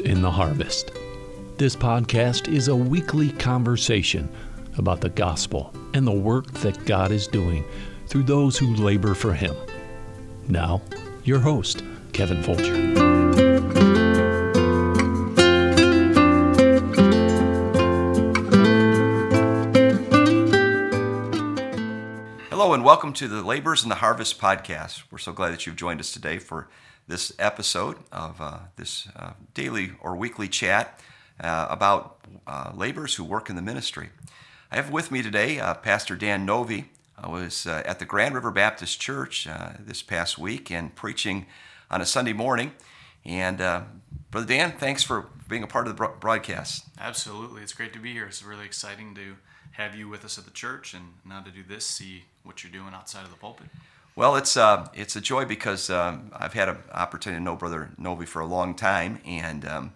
In the Harvest. This podcast is a weekly conversation about the gospel and the work that God is doing through those who labor for Him. Now, your host, Kevin Folger. Hello, and welcome to the Labors in the Harvest podcast. We're so glad that you've joined us today for this episode of uh, this uh, daily or weekly chat uh, about uh, laborers who work in the ministry. I have with me today uh, Pastor Dan Novi. I was uh, at the Grand River Baptist Church this past week and preaching on a Sunday morning. And Brother Dan, thanks for being a part of the broadcast. Absolutely. It's great to be here. It's really exciting to have you with us at the church and now to do this, see what you're doing outside of the pulpit. Well, it's uh, it's a joy because um, I've had an opportunity to know Brother Novi for a long time, and um,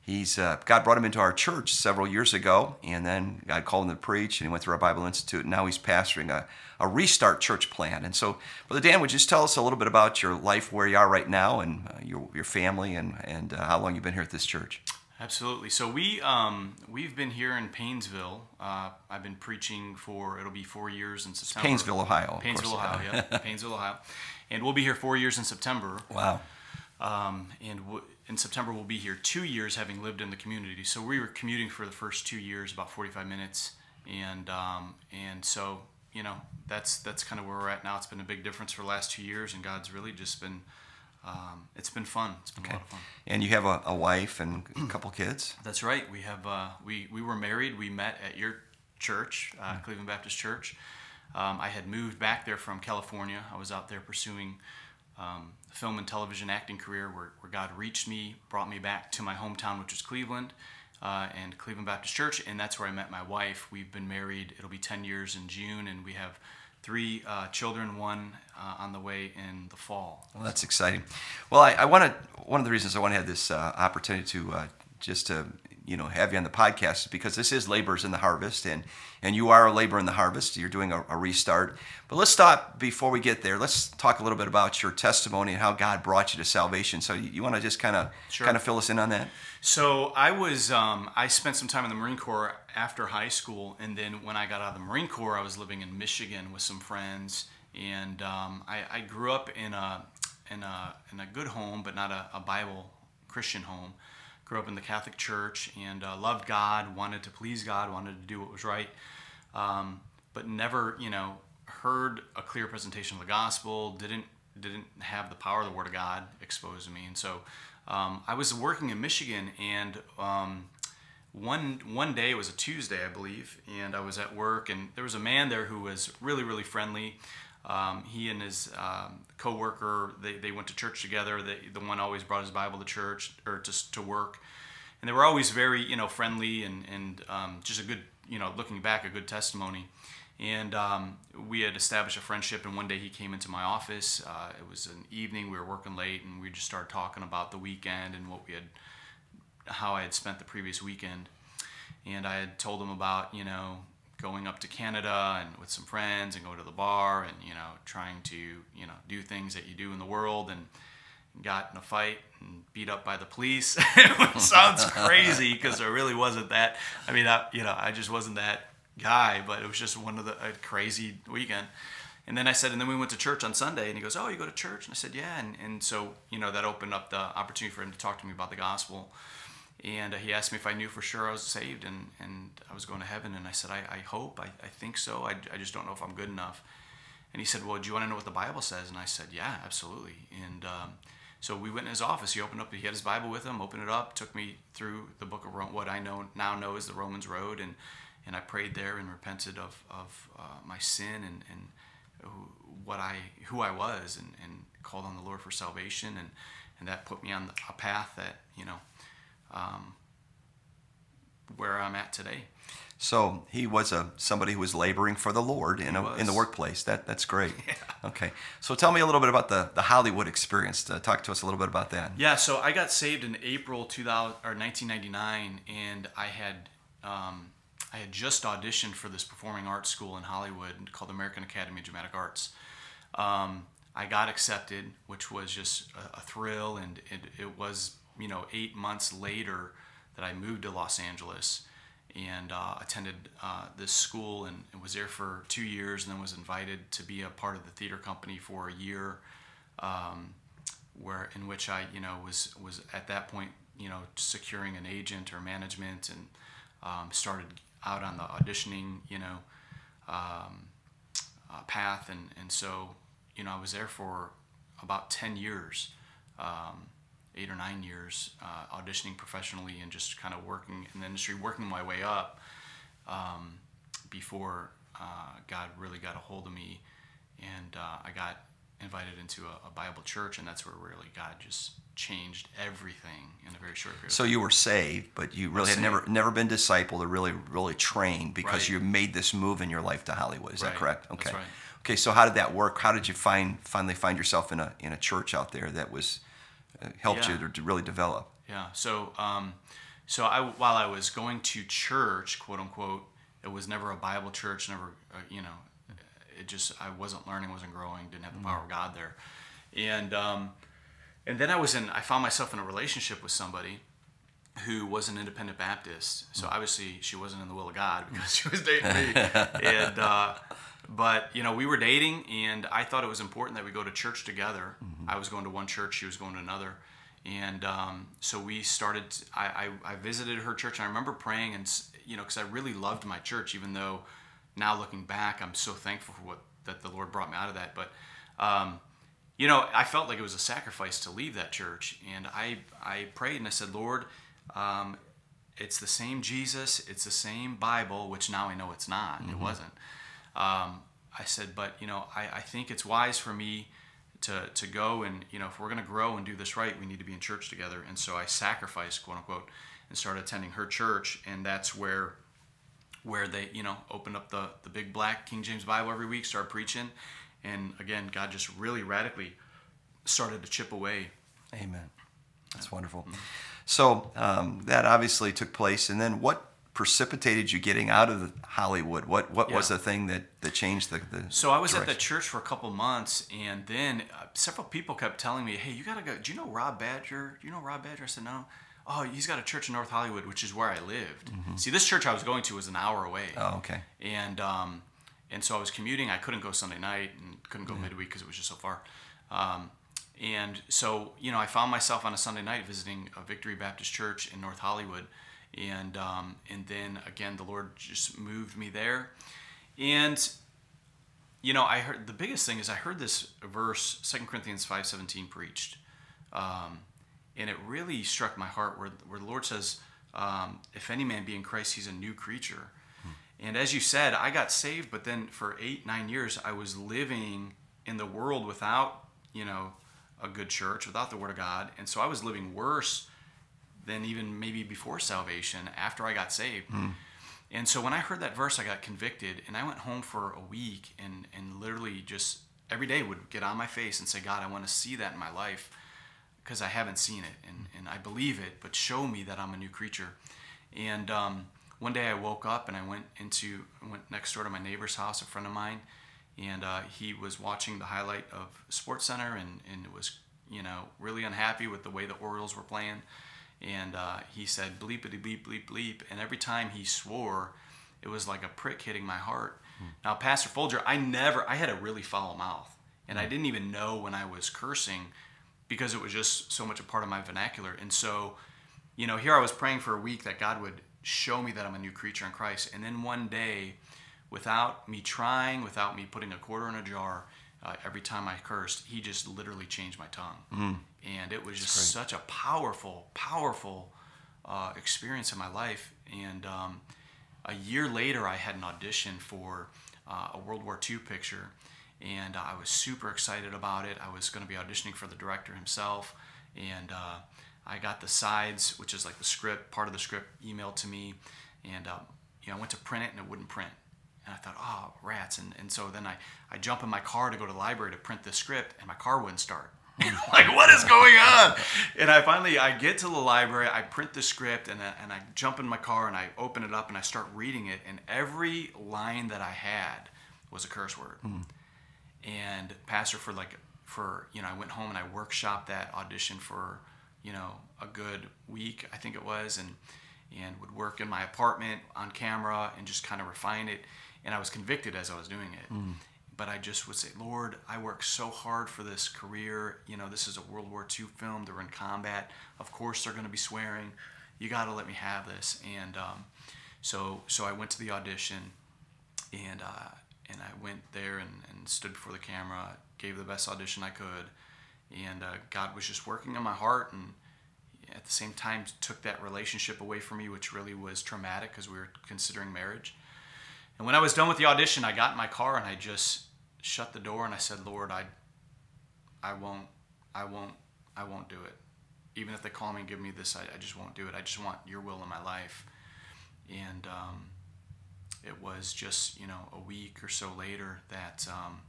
he's uh, God brought him into our church several years ago, and then God called him to preach, and he went through our Bible Institute, and now he's pastoring a, a restart church plan. And so, Brother Dan, would you just tell us a little bit about your life, where you are right now, and uh, your your family, and and uh, how long you've been here at this church? Absolutely. So we um, we've been here in Painesville. Uh, I've been preaching for it'll be four years in September. Painesville, Ohio. Painesville, Ohio. yeah, Painesville, Ohio, and we'll be here four years in September. Wow. Um, and w- in September we'll be here two years, having lived in the community. So we were commuting for the first two years, about forty-five minutes, and um, and so you know that's that's kind of where we're at now. It's been a big difference for the last two years, and God's really just been um, it's been fun. It's been okay. a lot of fun. And you have a, a wife and a couple kids. That's right. We have uh, we we were married. We met at your church, uh, mm. Cleveland Baptist Church. Um, I had moved back there from California. I was out there pursuing um, film and television acting career, where, where God reached me, brought me back to my hometown, which was Cleveland. Uh, and Cleveland Baptist Church, and that's where I met my wife. We've been married; it'll be 10 years in June, and we have three uh, children, one uh, on the way in the fall. Well, that's exciting. Well, I, I to. one of the reasons I want to have this uh, opportunity to uh, just to you know have you on the podcast is because this is laborers in the harvest and and you are a labor in the harvest you're doing a, a, restart but let's stop before we get there let's talk a little bit about your testimony and how god brought you to salvation so you, you want to just kind of sure. kind of fill us in on that so i was um, i spent some time in the marine corps after high school and then when i got out of the marine corps i was living in michigan with some friends and um, I, I, grew up in a in a in a good home but not a, a bible christian home grew up in the Catholic Church and uh, loved God, wanted to please God, wanted to do what was right, um, but never, you know, heard a clear presentation of the gospel. Didn't didn't have the power of the Word of God exposed to me, and so um, I was working in Michigan, and um, one one day it was a Tuesday, I believe, and I was at work, and there was a man there who was really really friendly. Um, he and his um, co-worker, they, they went to church together. The one always brought his Bible to church or to, to work. And they were always very, you know, friendly and, and um, just a good, you know, looking back, a good testimony. And um, we had established a friendship. And one day he came into my office. Uh, it was an evening. We were working late, and we just started talking about the weekend and what we had, how I had spent the previous weekend. And I had told him about, you know, going up to Canada and with some friends and go to the bar and you know trying to you know do things that you do in the world and got in a fight and beat up by the police. it sounds crazy because there really wasn't that. I mean, I, you know, I just wasn't that guy, but it was just one of the a crazy weekend. And then I said, and then we went to church on Sunday, and he goes, "Oh, you go to church?" And I said, "Yeah." And, and so you know that opened up the opportunity for him to talk to me about the gospel and uh, he asked me if I knew for sure I was saved and, and I was going to heaven. And I said, I, I hope, I, I think so. I, I just don't know if I'm good enough. And he said, Well, do you want to know what the Bible says? And I said, Yeah, absolutely. And um, so we went in his office. He opened up, he had his Bible with him, opened it up, took me through the book of Rome, what I know now know is the Romans Road. And, and I prayed there and repented of, of uh, my sin and, and who, what I, who I was and, and called on the Lord for salvation. And, and that put me on a path that, you know, um, where I'm at today. So he was a somebody who was laboring for the Lord in a, in the workplace. That that's great. Yeah. Okay. So tell me a little bit about the, the Hollywood experience. Uh, talk to us a little bit about that. Yeah. So I got saved in April 2000 or 1999, and I had um, I had just auditioned for this performing arts school in Hollywood called the American Academy of Dramatic Arts. Um, I got accepted, which was just a, a thrill, and it, it was you know eight months later that I moved to Los Angeles and uh, attended uh, this school and, and, was there for two years and then was invited to be a part of the theater company for a year um, where in which I you know was was at that point you know securing an agent or management and um, started out on the auditioning you know um, uh, path. And and so you know I was there for about 10 years um, eight or nine years uh, auditioning professionally and just kind of working in the industry, working my way up um, before uh, God really got a hold of me. And uh, I got invited into a, a, Bible church, and that's where really God just changed everything in a very short period. So you were saved, but you really had never never been discipled or really really trained because right. you made this move in your life to Hollywood. Is right. that correct? Okay. Right. Okay. So how did that work? How did you find finally find yourself in a in a church out there that was helped yeah. you to really develop? Yeah. So, um, so I while I was going to church, quote unquote, it was never a Bible church. Never, uh, you know, it just I wasn't learning, wasn't growing, didn't have the power of God there, and um, and then I was in. I found myself in a relationship with somebody who was an independent Baptist. So obviously she wasn't in the will of God because she was dating me. and uh, but you know, we were dating, and I thought it was important that we go to church together. Mm-hmm. I was going to one church, she was going to another, and um, so we started. I, I, I visited her church, and I remember praying, and you know, because I really loved my church, even though now looking back, I'm so thankful for what that the Lord brought me out of that. But um, you know, I felt like it was a sacrifice to leave that church, and I I prayed and I said, Lord. Um, it's the same Jesus, it's the same Bible, which now I know it's not. Mm-hmm. It wasn't um, I said, but you know, I, I think it's wise for me to, to go and you know if we're going to grow and do this right we need to be in church together. And so i sacrificed quote unquote and started attending her church. And that's where where they you know opened up the the big black king james bible every week started preaching. And again god just really radically started to chip away. Amen. That's wonderful. Mm-hmm. so um, that obviously took place. And then what precipitated you getting out of Hollywood? What what yeah. was the thing that, that changed the, the So I was direction? at the church for a couple months, and then uh, several people kept telling me, "Hey, you gotta go. Do you know Rob Badger? Do you know Rob Badger?" I said, "No." Oh, he's got a church in North Hollywood, which is where I lived. Mm-hmm. See, this church I was going to was an hour away. Oh, okay. And um, and so I was commuting. I couldn't go Sunday night and couldn't go yeah. midweek because it was just so far. Um, and so you know, I found myself on a Sunday night visiting a Victory Baptist Church in North Hollywood and um, and then again the Lord just moved me there, and you know I heard the biggest thing is I heard this verse Second Corinthians five seventeen preached, um, and it really struck my heart where where the Lord says, um, "If any man be in Christ, he's a new creature." Hmm. And as you said, I got saved, but then for eight nine years I was living in the world without you know a good church, without the Word of God, and so I was living worse than even maybe before salvation after I got saved. Mm. And so when I heard that verse, I got convicted and I went home for a week and, and literally just every day would get on my face and say, God, I want to see that in my life because I haven't seen it and, and I believe it, but show me that I'm a new creature. And um, one day I woke up and I went into, went next door to my neighbor's house, a friend of mine, and uh, he was watching the highlight of Sports Center and, and was, you know, really unhappy with the way the Orioles were playing and uh, he said bleepity bleep bleep bleep, and every time he swore, it was like a prick hitting my heart. Hmm. Now, Pastor Folger, I never, I had a really foul mouth, and hmm. I didn't even know when I was cursing because it was just so much a part of my vernacular. And so, you know, here I was praying for a week that God would show me that I'm a new creature in Christ, and then one day, without me trying, without me putting a quarter in a jar, uh, every time I cursed, he just literally changed my tongue. Mm. And it was just such a powerful, powerful uh, experience in my life. And um, a year later, I had an audition for uh, a World War II picture. And I was super excited about it. I was going to be auditioning for the director himself. And uh, I got the sides, which is like the script, part of the script, emailed to me. And uh, you know, I went to print it and it wouldn't print. And I thought, oh, rats. And, and so then I, I jump in my car to go to the library to print the script, and my car wouldn't start. like, what is going on? And I finally, I get to the library, I print the script, and I, and I jump in my car, and I open it up, and I start reading it, and every line that I had was a curse word. Mm. And pastor for like, for, you know, I went home and I workshopped that audition for, you know, a good week, I think it was, and and would work in my apartment on camera and just kind of refine it. And I was convicted as I was doing it. Mm. But I just would say, Lord, I work so hard for this career. You know, this is a World War II film. They're in combat. Of course, they're going to be swearing. You got to let me have this. And um, so, so I went to the audition, and uh, and I went there and, and stood before the camera, gave the best audition I could, and uh, God was just working on my heart and at the same time took that relationship away from me, which really was traumatic because we were considering marriage. And when I was done with the audition, I got in my car and I just shut the door and I said, Lord, I, I won't, I won't, I won't do it. Even if they call me and give me this, I, I just won't do it. I just want your will in my life. And um, it was just, you know, a week or so later that um,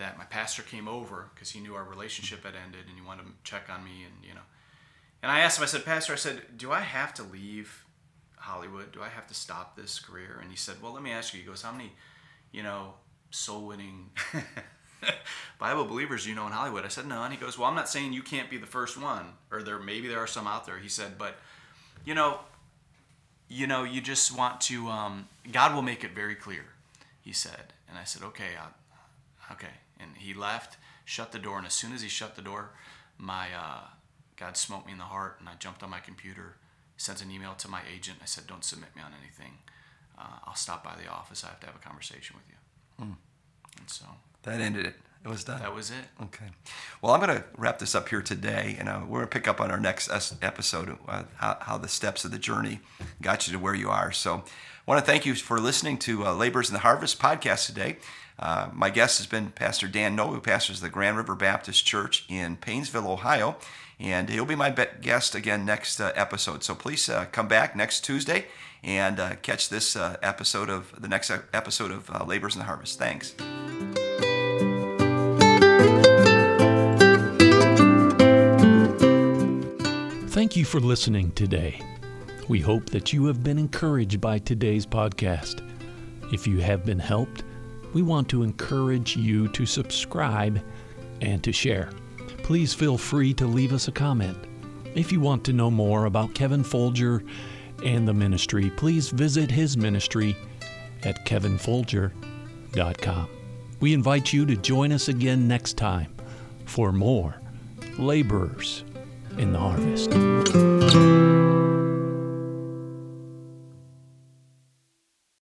that my pastor came over because he knew our relationship had ended and he wanted to check on me and you know and I asked him, I said, Pastor, I said, do I have to leave Hollywood? Do I have to stop this career? And he said, Well, let me ask you. He goes, How many, you know, soul winning Bible believers you know in Hollywood? I said, No. And he goes, Well, I'm not saying you can't be the first one, or there maybe there are some out there. He said, But, you know, you know, you just want to, um, God will make it very clear, he said. And I said, Okay, I'll, okay. And he left, shut the door, and as soon as he shut the door, my, uh, God smote me in the heart, and I jumped on my computer, sent an email to my agent. I said, "Don't submit me on anything. Uh, I'll stop by the office. I have to have a conversation with you." Mm. And so that ended it. It was done. That was it. Okay. Well, I'm going to wrap this up here today, and uh, we're going to pick up on our next episode uh, how, how, the steps of the journey got you to where you are. So, I want to thank you for listening to uh, Labors in the Harvest podcast today. Uh, my guest has been Pastor Dan Noe, who pastors the Grand River Baptist Church in Painesville, Ohio and he'll be my guest again next uh, episode. So please uh, come back next Tuesday and uh, catch this uh, episode of the next episode of uh, Labors in the Harvest. Thanks. Thank you for listening today. We hope that you have been encouraged by today's podcast. If you have been helped, we want to encourage you to subscribe and to share please feel free to leave us a comment. If you want to know more about Kevin Folger and the ministry, please visit his ministry at kevinfolger.com. We invite you to join us again next time for more Laborers in the Harvest.